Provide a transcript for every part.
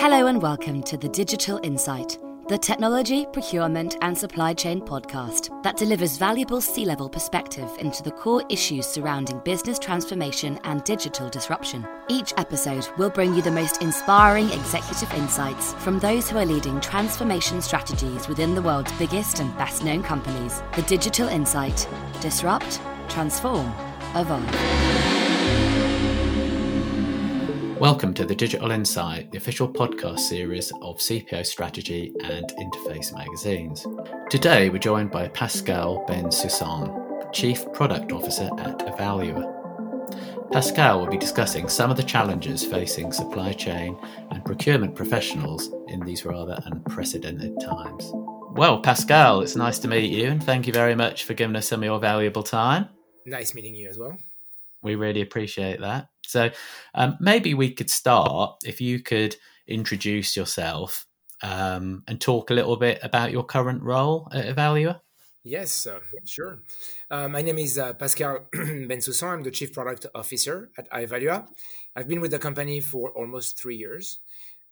Hello and welcome to the Digital Insight, the technology, procurement, and supply chain podcast that delivers valuable C level perspective into the core issues surrounding business transformation and digital disruption. Each episode will bring you the most inspiring executive insights from those who are leading transformation strategies within the world's biggest and best known companies. The Digital Insight Disrupt, Transform, Evolve. Welcome to the Digital Insight, the official podcast series of CPO Strategy and Interface magazines. Today we're joined by Pascal Bensoussan, Chief Product Officer at Ivalua. Pascal will be discussing some of the challenges facing supply chain and procurement professionals in these rather unprecedented times. Well, Pascal, it's nice to meet you and thank you very much for giving us some of your valuable time. Nice meeting you as well. We really appreciate that. So um, maybe we could start if you could introduce yourself um, and talk a little bit about your current role at Ivalua. Yes, uh, sure. Uh, my name is uh, Pascal Bensoussan. I'm the Chief Product Officer at Ivalua. I've been with the company for almost three years.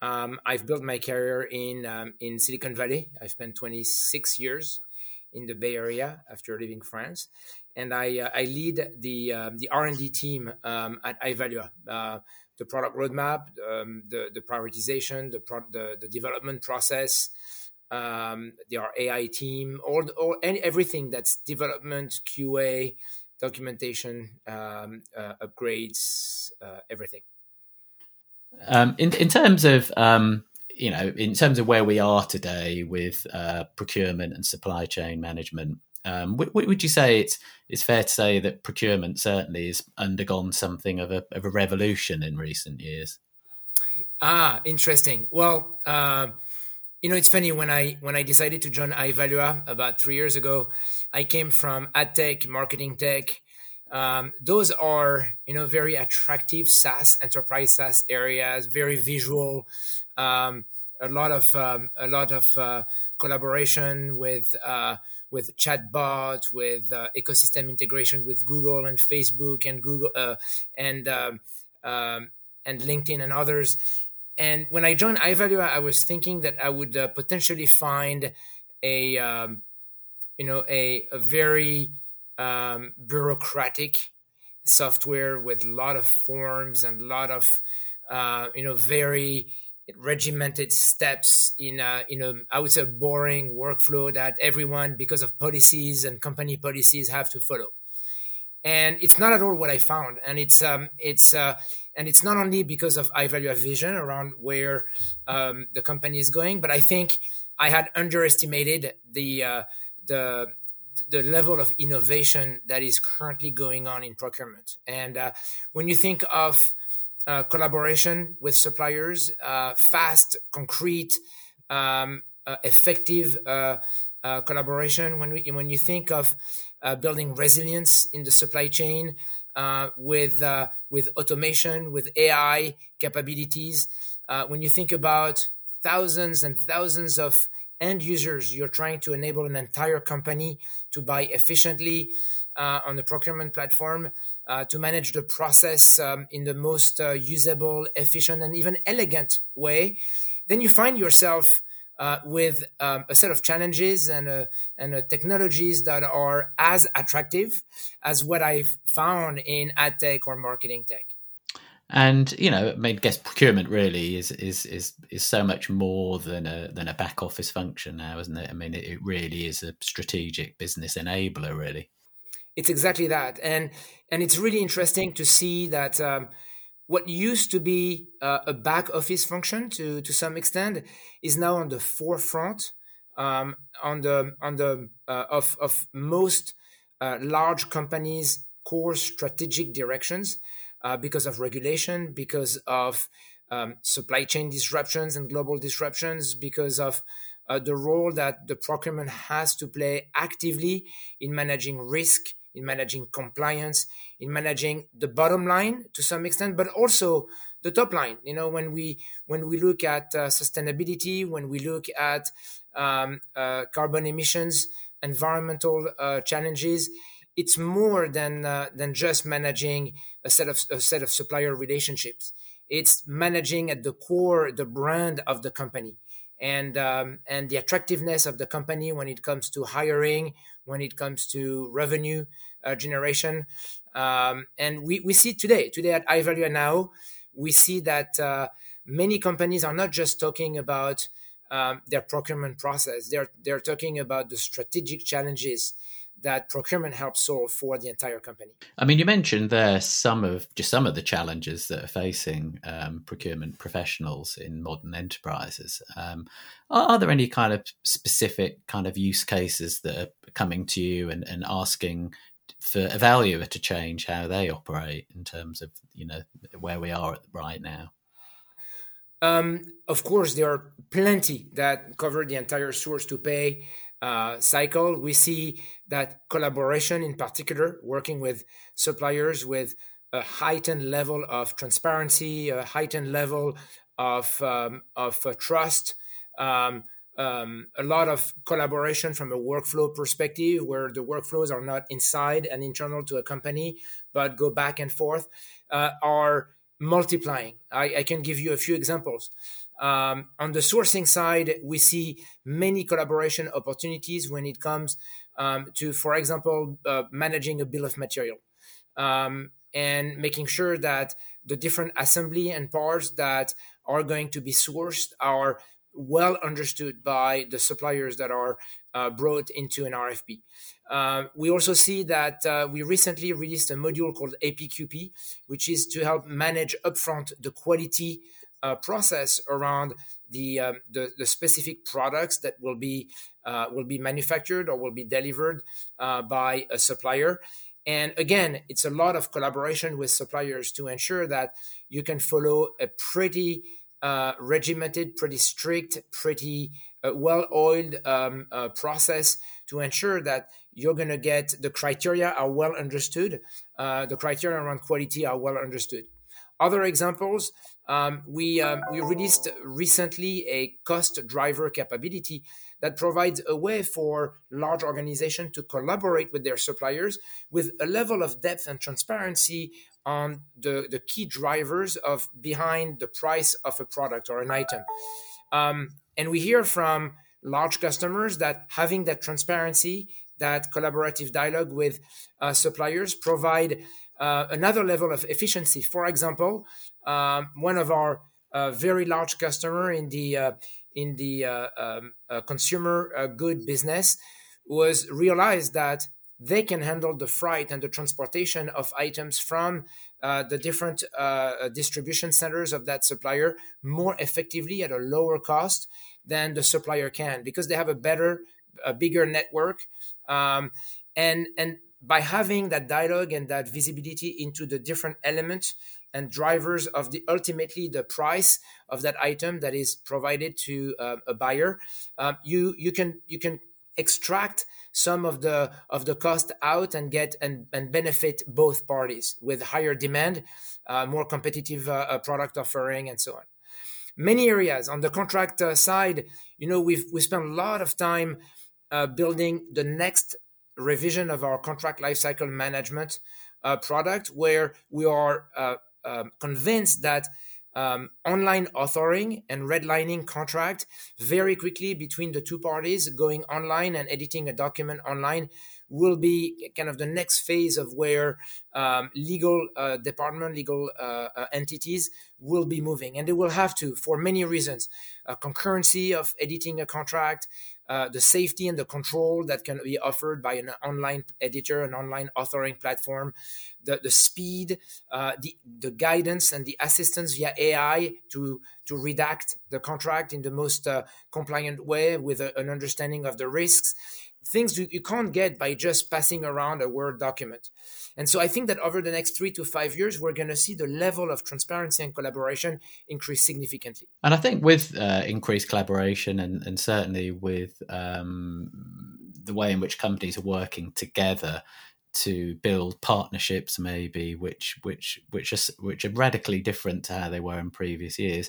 Um, I've built my career in um, in Silicon Valley. I've spent 26 years in the Bay Area after leaving France, and I, uh, I lead the um, the R and D team um, at Ivalua. Uh, the product roadmap, um, the the prioritization, the, pro- the the development process, um, the our AI team, all all everything that's development, QA, documentation, um, uh, upgrades, uh, everything. Um, in in terms of um, you know, in terms of where we are today with uh, procurement and supply chain management, um, w- would you say it's it's fair to say that procurement certainly has undergone something of a of a revolution in recent years? Ah, interesting. Well, uh, you know, it's funny when I when I decided to join Ivalua about three years ago, I came from ad tech, marketing tech. Um, those are you know very attractive SaaS enterprise SaaS areas, very visual, um, a lot of um, a lot of uh, collaboration with uh, with chatbot, with uh, ecosystem integration with Google and Facebook and Google uh, and um, um, and LinkedIn and others. And when I joined Ivalua, I was thinking that I would uh, potentially find a um, you know a, a very um, bureaucratic software with a lot of forms and a lot of uh, you know very regimented steps in a in a I would say boring workflow that everyone because of policies and company policies have to follow. And it's not at all what I found. And it's um it's uh and it's not only because of Ivalua vision around where um, the company is going, but I think I had underestimated the uh, the the level of innovation that is currently going on in procurement. And uh, when you think of uh, collaboration with suppliers, uh, fast, concrete, um, uh, effective uh, uh, collaboration. When we, when you think of building resilience in the supply chain with with automation, with AI capabilities, when you think about thousands and thousands of end users, you're trying to enable an entire company to buy efficiently on the procurement platform uh, to manage the process um, in the most uh, usable, efficient, and even elegant way, then you find yourself uh, with um, a set of challenges and uh, and uh, technologies that are as attractive as what I've found in ad tech or marketing tech. And you know, I mean, guess procurement really is is is is so much more than a than a back office function now, isn't it? I mean, it, it really is a strategic business enabler, really it's exactly that. And and it's really interesting to see that um, what used to be uh, a back office function to to some extent is now on the forefront um, on the on the uh, of of most uh, large companies core strategic directions uh, because of regulation because of um, supply chain disruptions and global disruptions because of uh, the role that the procurement has to play actively in managing risk in managing compliance, in managing the bottom line to some extent, but also the top line. You know, when we when we look at uh, sustainability, when we look at um, uh, carbon emissions, environmental uh, challenges, it's more than uh, than just managing a set of a set of supplier relationships. it's managing at the core the brand of the company and um, and the attractiveness of the company when it comes to hiring, when it comes to revenue uh, generation, um, and we, we see today. Today at Ivalua now we see that uh, many companies are not just talking about um, their procurement process; they're they're talking about the strategic challenges that procurement helps solve for the entire company. I mean, you mentioned there some of just some of the challenges that are facing um, procurement professionals in modern enterprises. Um, are, are, there any kind of specific kind of use cases that are coming to you and, and asking for Ivalua to change how they operate in terms of you know where we are right now? Um, of course, there are plenty that cover the entire source to pay uh, cycle. We see that collaboration, in particular, working with suppliers with a heightened level of transparency, a heightened level of um, of uh, trust. Um, um, a lot of collaboration from a workflow perspective, where the workflows are not inside and internal to a company, but go back and forth, uh, are multiplying. I, I, can give you a few examples. Um, on the sourcing side, we see many collaboration opportunities when it comes um, to, for example, uh, managing a bill of material um, and making sure that the different assembly and parts that are going to be sourced are well understood by the suppliers that are uh, brought into an RFP. Uh, we also see that uh, we recently released a module called APQP, which is to help manage upfront the quality uh, process around the, um, the, the specific products that will be uh, will be manufactured or will be delivered uh, by a supplier. And again, it's a lot of collaboration with suppliers to ensure that you can follow a pretty uh, regimented, pretty strict, pretty well-oiled um, process to ensure that you're going to get the criteria are well understood, the criteria around quality are well understood. Other examples, um, we, um, we released recently a cost driver capability that provides a way for large organizations to collaborate with their suppliers with a level of depth and transparency on the, the key drivers of behind the price of a product or an item. Um, and we hear from large customers that having that transparency, that collaborative dialogue with uh, suppliers provide uh, another level of efficiency. For example, um, one of our uh, very large customer in the uh, in the uh, um, uh, consumer uh, good business was realized that they can handle the freight and the transportation of items from the different distribution centers of that supplier more effectively at a lower cost than the supplier can because they have a better, a bigger network, um, and and by having that dialogue and that visibility into the different elements and drivers of the ultimately the price of that item that is provided to uh, a buyer uh, you you can you can extract some of the of the cost out and get and, and benefit both parties with higher demand uh, more competitive uh, uh, product offering and so on. Many areas. On the contract uh, side you know we've we spent a lot of time building the next revision of our contract lifecycle management uh, product, where we are uh, um, convinced that um, online authoring and redlining contract very quickly between the two parties, going online and editing a document online will be kind of the next phase of where um, legal uh, department, legal uh, uh, entities will be moving, and they will have to for many reasons: concurrency of editing a contract, uh, the safety and the control that can be offered by an online editor, an online authoring platform, the, the speed, uh, the, the guidance and the assistance via AI to, to redact the contract in the most uh, compliant way with a, an understanding of the risks things you, you can't get by just passing around a Word document. And so I think that over the next three to five years, we're going to see the level of transparency and collaboration increase significantly. And I think with uh, increased collaboration and, and certainly with um, the way in which companies are working together, to build partnerships maybe which which which are which are radically different to how they were in previous years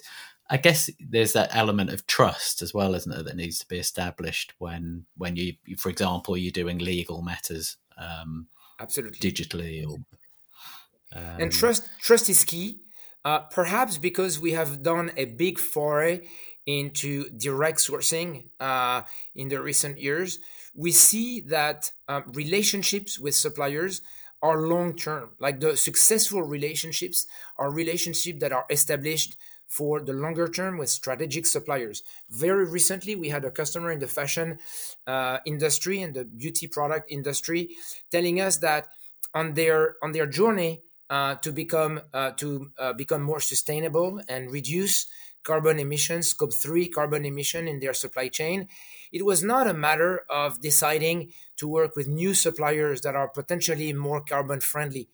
I guess there's that element of trust as well, isn't there, that needs to be established when when you, for example, you're doing legal matters, um, absolutely digitally, or um, and trust trust is key. Uh, perhaps because we have done a big foray into direct sourcing uh, in the recent years, we see that um, relationships with suppliers are long term. Like the successful relationships are relationships that are established for the longer term with strategic suppliers. Very recently, we had a customer in the fashion uh, industry and the beauty product industry telling us that on their on their journey uh, to become uh, to uh, become more sustainable and reduce carbon emissions, scope three carbon emission in their supply chain, it was not a matter of deciding to work with new suppliers that are potentially more carbon friendly.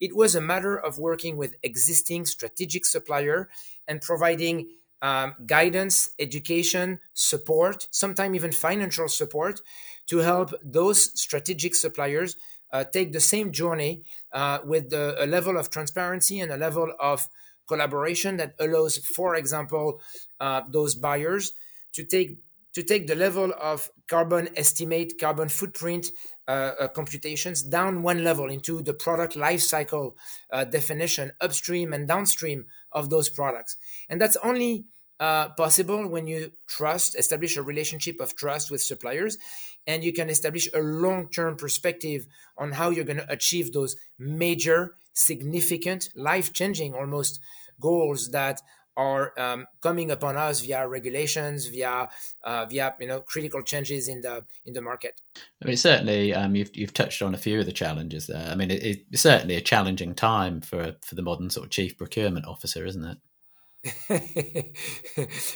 It was a matter of working with existing strategic supplier and providing um, guidance, education, support, sometimes even financial support to help those strategic suppliers uh, take the same journey uh, with the, a level of transparency and a level of collaboration that allows, for example, uh, those buyers to take to take the level of carbon estimate, carbon footprint uh, uh, computations down one level into the product life cycle uh, definition, upstream and downstream of those products. And that's only uh, possible when you trust, establish a relationship of trust with suppliers, and you can establish a long term perspective on how you're going to achieve those major, significant, life changing almost goals that are um, coming upon us via regulations, via uh, via you know critical changes in the in the market. I mean, certainly, um, you've you've touched on a few of the challenges there. I mean, it, it's certainly a challenging time for for the modern sort of chief procurement officer, isn't it?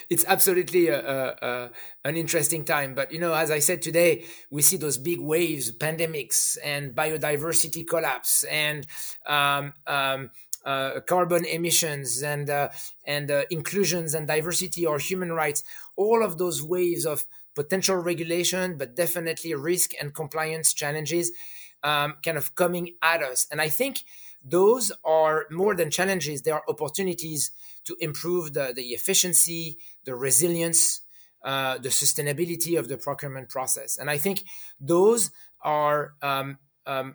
it's absolutely a, a, a, an interesting time. But you know, as I said today, we see those big waves, pandemics, and biodiversity collapse, and um, um, uh, carbon emissions and uh, and uh, inclusions and diversity or human rights, all of those waves of potential regulation, but definitely risk and compliance challenges, um, kind of coming at us. And I think those are more than challenges; they are opportunities to improve the, the efficiency, the resilience, uh, the sustainability of the procurement process. And I think those are um, um,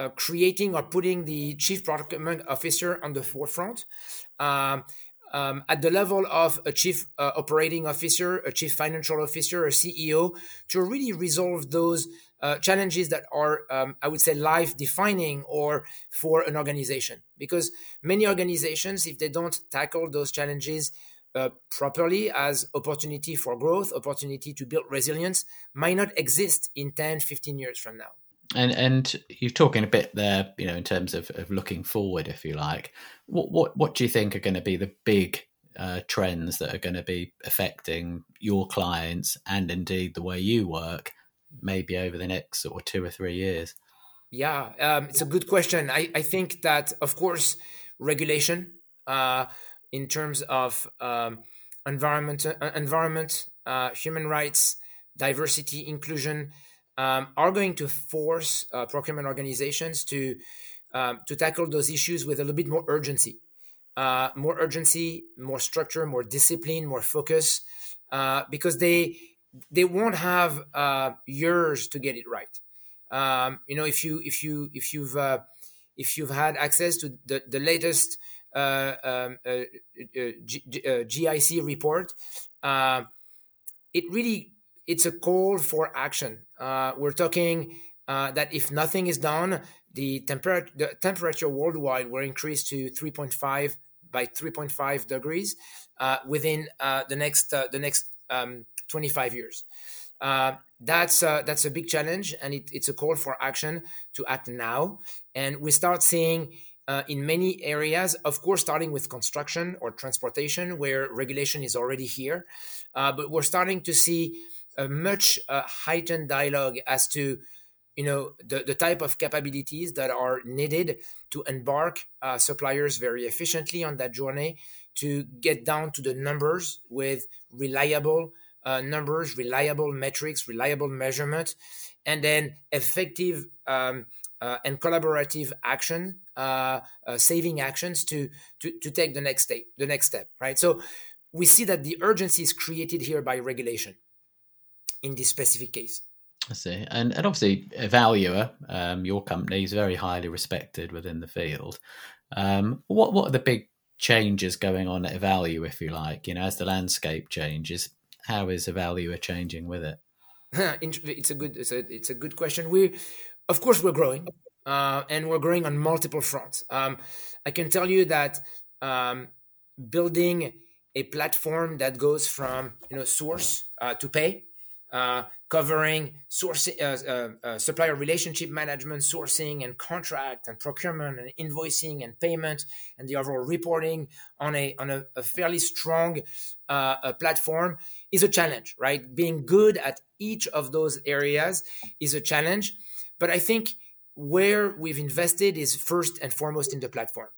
uh, creating or putting the chief procurement officer on the forefront. Um, um, at the level of a chief uh, operating officer, a chief financial officer, a CEO, to really resolve those uh, challenges that are, um, I would say, life defining or for an organization. Because many organizations, if they don't tackle those challenges uh, properly as opportunity for growth, opportunity to build resilience, might not exist in 10, 15 years from now. And and you're talking a bit there, you know, in terms of, of looking forward, if you like. What what what do you think are going to be the big uh, trends that are going to be affecting your clients and indeed the way you work, maybe over the next sort of two or three years? Yeah, um, it's a good question. I, I think that of course regulation uh, in terms of um, environment, uh, environment, uh, human rights, diversity, inclusion um, are going to force uh, procurement organizations to um, to tackle those issues with a little bit more urgency, uh, more urgency, more structure, more discipline, more focus, uh, because they they won't have uh, years to get it right. Um, you know, if you if you if you've uh, if you've had access to the the latest uh, um, G, GIC report, it really it's a call for action. Uh, we're talking uh, that if nothing is done, the, temper- the temperature worldwide will increase to 3.5 by 3.5 degrees uh, within uh, the next uh, the next um, 25 years. Uh, that's that's a big challenge, and it, it's a call for action to act now. And we start seeing uh, in many areas, of course, starting with construction or transportation, where regulation is already here. Uh, but we're starting to see a much uh, heightened dialogue as to you know the, the type of capabilities that are needed to embark uh, suppliers very efficiently on that journey to get down to the numbers with reliable uh, numbers reliable metrics reliable measurement and then effective um, uh, and collaborative action uh, uh, saving actions to, to to take the next step the next step right? So we see that the urgency is created here by regulation in this specific case. I see. And, and obviously, Ivalua, um, your company, is very highly respected within the field. Um, what, what are the big changes going on at Ivalua, if you like? You know, as the landscape changes, how is Ivalua changing with it? it's a good it's a, it's a good question. We, of course, we're growing, uh, and we're growing on multiple fronts. Um, I can tell you that um, building a platform that goes from you know source uh, to pay uh, covering sourcing, uh, uh, uh, supplier relationship management, sourcing and contract and procurement and invoicing and payment and the overall reporting on a on a, a fairly strong uh, platform is a challenge, right? Being good at each of those areas is a challenge, but I think where we've invested is first and foremost in the platform.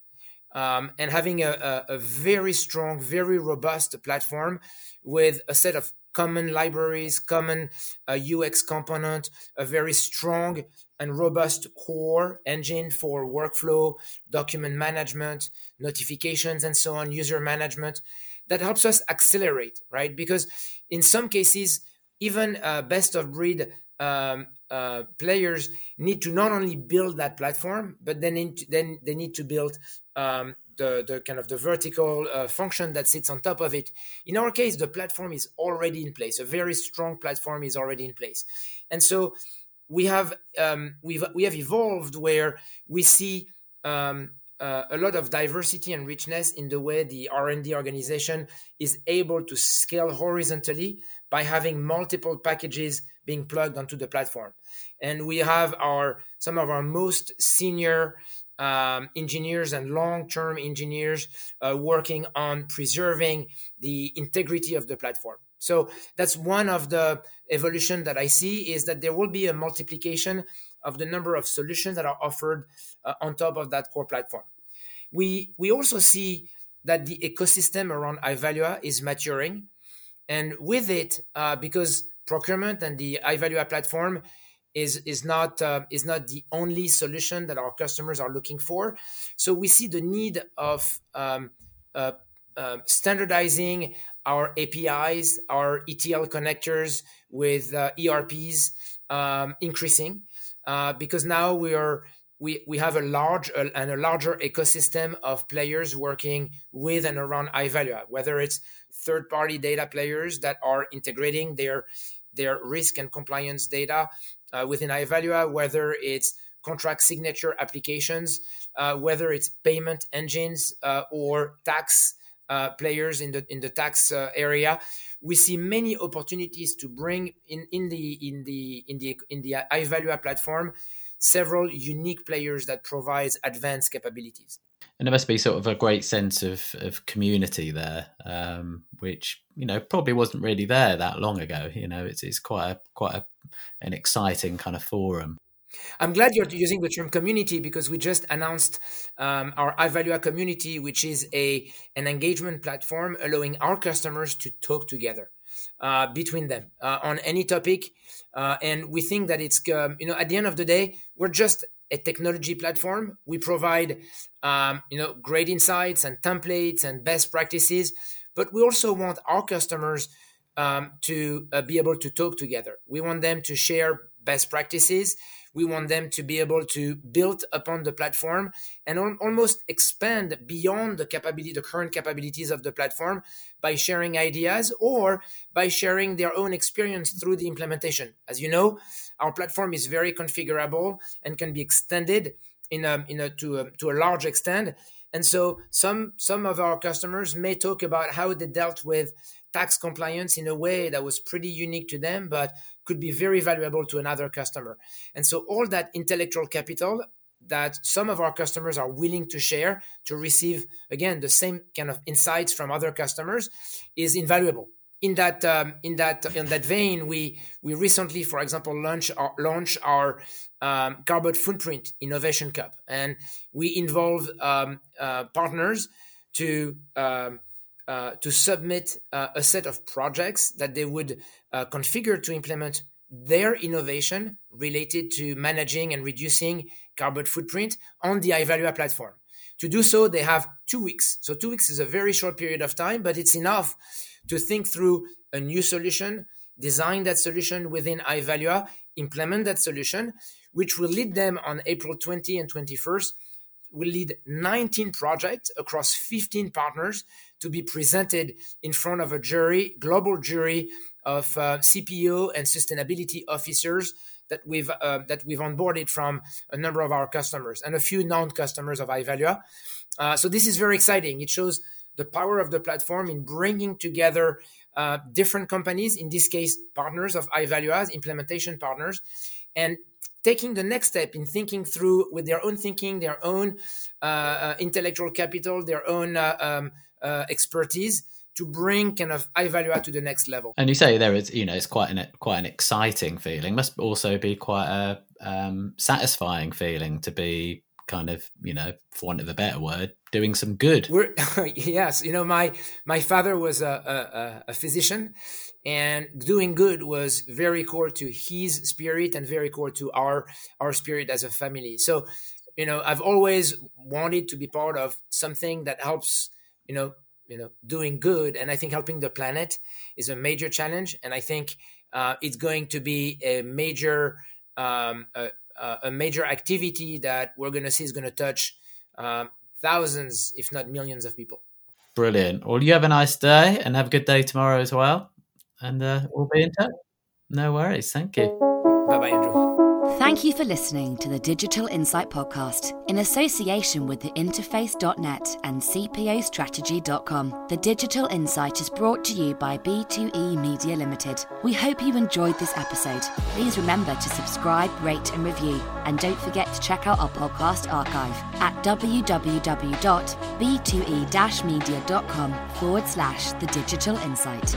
Um, and having a, a, a, very strong, very robust platform with a set of common libraries, common uh, UX component, a very strong and robust core engine for workflow, document management, notifications, and so on, user management that helps us accelerate, right? Because in some cases, even uh, best of breed um, uh, players need to not only build that platform, but then then they need to build um, the, the kind of the vertical uh, function that sits on top of it. In our case, the platform is already in place. A very strong platform is already in place, and so we have um, we've we have evolved where we see um, uh, a lot of diversity and richness in the way the R&D organization is able to scale horizontally by having multiple packages being plugged onto the platform. And we have our some of our most senior um, engineers and long-term engineers uh, working on preserving the integrity of the platform. So that's one of the evolution that I see is that there will be a multiplication of the number of solutions that are offered uh, on top of that core platform. We we also see that the ecosystem around Ivalua is maturing, and with it, uh, because procurement and the Ivalua platform is is not uh, is not the only solution that our customers are looking for. So we see the need of um, uh, uh, standardizing our APIs, our ETL connectors with uh, ERPs um, increasing uh, because now we are we, we have a large uh, and a larger ecosystem of players working with and around Ivalua, whether it's third party data players that are integrating their their risk and compliance data uh, within Ivalua, whether it's contract signature applications, uh, whether it's payment engines uh, or tax uh, players in the in the tax uh, area. We see many opportunities to bring in, in the in the in the in the Ivalua platform several unique players that provides advanced capabilities. And there must be sort of a great sense of, of community there, um, which you know probably wasn't really there that long ago. You know, it's it's quite a quite a, an exciting kind of forum. I'm glad you're using the term community because we just announced um, our Ivalua community, which is a an engagement platform allowing our customers to talk together between them uh, on any topic. Uh, and we think that it's um, you know at the end of the day, we're just a technology platform. We provide um, you know great insights and templates and best practices, but we also want our customers um, to uh, be able to talk together. We want them to share best practices. We want them to be able to build upon the platform and al- almost expand beyond the capability, the current capabilities of the platform by sharing ideas or by sharing their own experience through the implementation. As you know, our platform is very configurable and can be extended in a, in a, to, a, to a large extent. And so some some of our customers may talk about how they dealt with tax compliance in a way that was pretty unique to them, but could be very valuable to another customer. And so all that intellectual capital that some of our customers are willing to share to receive again the same kind of insights from other customers is invaluable in that um, in that in that vein, we we recently, for example, launched our launch our um, carbon footprint innovation cup, and we involve um, uh, partners to um, uh, to submit uh, a set of projects that they would uh, configure to implement their innovation related to managing and reducing carbon footprint on the Ivalua platform. To do so, they have two weeks. So two weeks is a very short period of time, but it's enough to think through a new solution, design that solution within Ivalua, implement that solution, which will lead them on April 20 and 21st will lead 19 projects across 15 partners to be presented in front of a jury, global jury of uh, CPO and sustainability officers that we've uh, that we've onboarded from a number of our customers and a few non-customers of Ivalua. Uh, so this is very exciting. It shows the power of the platform in bringing together uh, different companies, in this case, partners of Ivalua's implementation partners, and taking the next step in thinking through with their own thinking, their own uh, uh, intellectual capital, their own uh, um, uh, expertise to bring kind of Ivalua to the next level. And you say there is, you know, it's quite an quite an exciting feeling. Must also be quite a um, satisfying feeling to be kind of, you know, for want of a better word, doing some good. We're, yes, you know, my my father was a, a, a physician, and doing good was very core to his spirit and very core to our our spirit as a family. So, you know, I've always wanted to be part of something that helps, you know, you know doing good and i think helping the planet is a major challenge and i think uh, it's going to be a major um, a, a, major activity that we're going to see is going to touch um, thousands if not millions of people. Brilliant. Well you have a nice day and have a good day tomorrow as well and uh, we'll be in touch. No worries. Thank you. Bye bye andrew Thank you for listening to the Digital Insight Podcast in association with the Interface.net and CPOstrategy.com. The Digital Insight is brought to you by B2E Media Limited. We hope you enjoyed this episode. Please remember to subscribe, rate, and review. And don't forget to check out our podcast archive at www.b2e-media.com forward slash the Digital Insight.